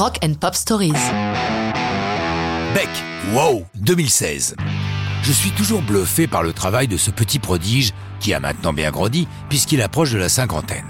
Rock and Pop Stories. Beck, wow, 2016. Je suis toujours bluffé par le travail de ce petit prodige qui a maintenant bien grandi puisqu'il approche de la cinquantaine.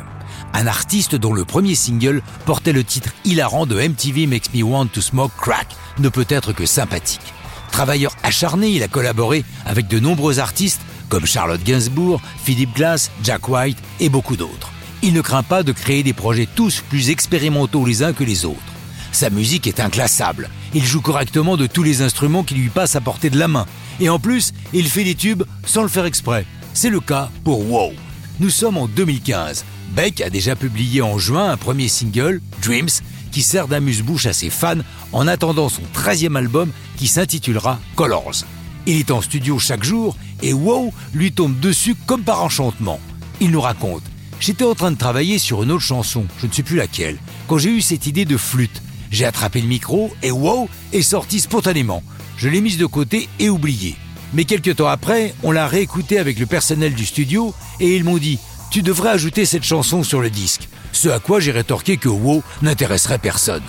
Un artiste dont le premier single portait le titre hilarant de MTV Makes Me Want to Smoke Crack ne peut être que sympathique. Travailleur acharné, il a collaboré avec de nombreux artistes comme Charlotte Gainsbourg, Philip Glass, Jack White et beaucoup d'autres. Il ne craint pas de créer des projets tous plus expérimentaux les uns que les autres. Sa musique est inclassable. Il joue correctement de tous les instruments qui lui passent à portée de la main. Et en plus, il fait des tubes sans le faire exprès. C'est le cas pour Wow. Nous sommes en 2015. Beck a déjà publié en juin un premier single, Dreams, qui sert d'amuse-bouche à ses fans en attendant son 13e album qui s'intitulera Colors. Il est en studio chaque jour et Wow lui tombe dessus comme par enchantement. Il nous raconte J'étais en train de travailler sur une autre chanson, je ne sais plus laquelle, quand j'ai eu cette idée de flûte. J'ai attrapé le micro et Wow est sorti spontanément. Je l'ai mise de côté et oublié. Mais quelques temps après, on l'a réécouté avec le personnel du studio et ils m'ont dit Tu devrais ajouter cette chanson sur le disque. Ce à quoi j'ai rétorqué que Wow n'intéresserait personne.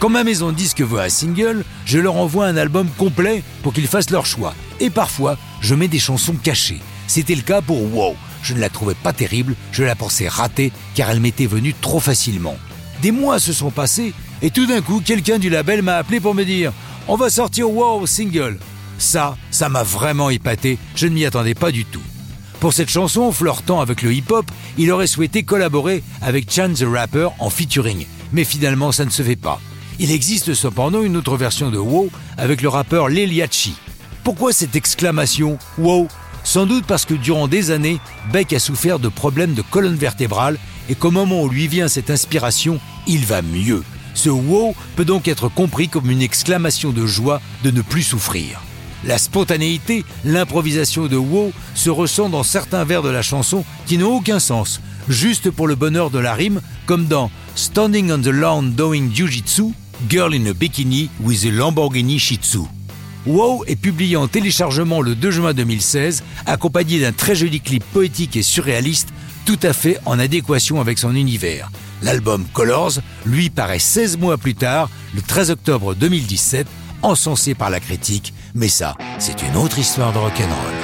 Quand ma maison disque veut un single, je leur envoie un album complet pour qu'ils fassent leur choix. Et parfois, je mets des chansons cachées. C'était le cas pour Wow. Je ne la trouvais pas terrible, je la pensais ratée car elle m'était venue trop facilement. Des mois se sont passés et tout d'un coup, quelqu'un du label m'a appelé pour me dire On va sortir Wow single. Ça, ça m'a vraiment épaté, je ne m'y attendais pas du tout. Pour cette chanson, flirtant avec le hip-hop, il aurait souhaité collaborer avec Chan the Rapper en featuring, mais finalement ça ne se fait pas. Il existe cependant une autre version de Wow avec le rappeur Leliachi. Pourquoi cette exclamation Wow Sans doute parce que durant des années, Beck a souffert de problèmes de colonne vertébrale et qu'au moment où lui vient cette inspiration, il va mieux. Ce wow peut donc être compris comme une exclamation de joie de ne plus souffrir. La spontanéité, l'improvisation de wow se ressent dans certains vers de la chanson qui n'ont aucun sens, juste pour le bonheur de la rime, comme dans Standing on the Lawn Doing Jiu-Jitsu, Girl in a Bikini with a Lamborghini Shih Tzu. Wow est publié en téléchargement le 2 juin 2016, accompagné d'un très joli clip poétique et surréaliste, tout à fait en adéquation avec son univers. L'album Colors, lui, paraît 16 mois plus tard, le 13 octobre 2017, encensé par la critique, mais ça, c'est une autre histoire de rock'n'roll.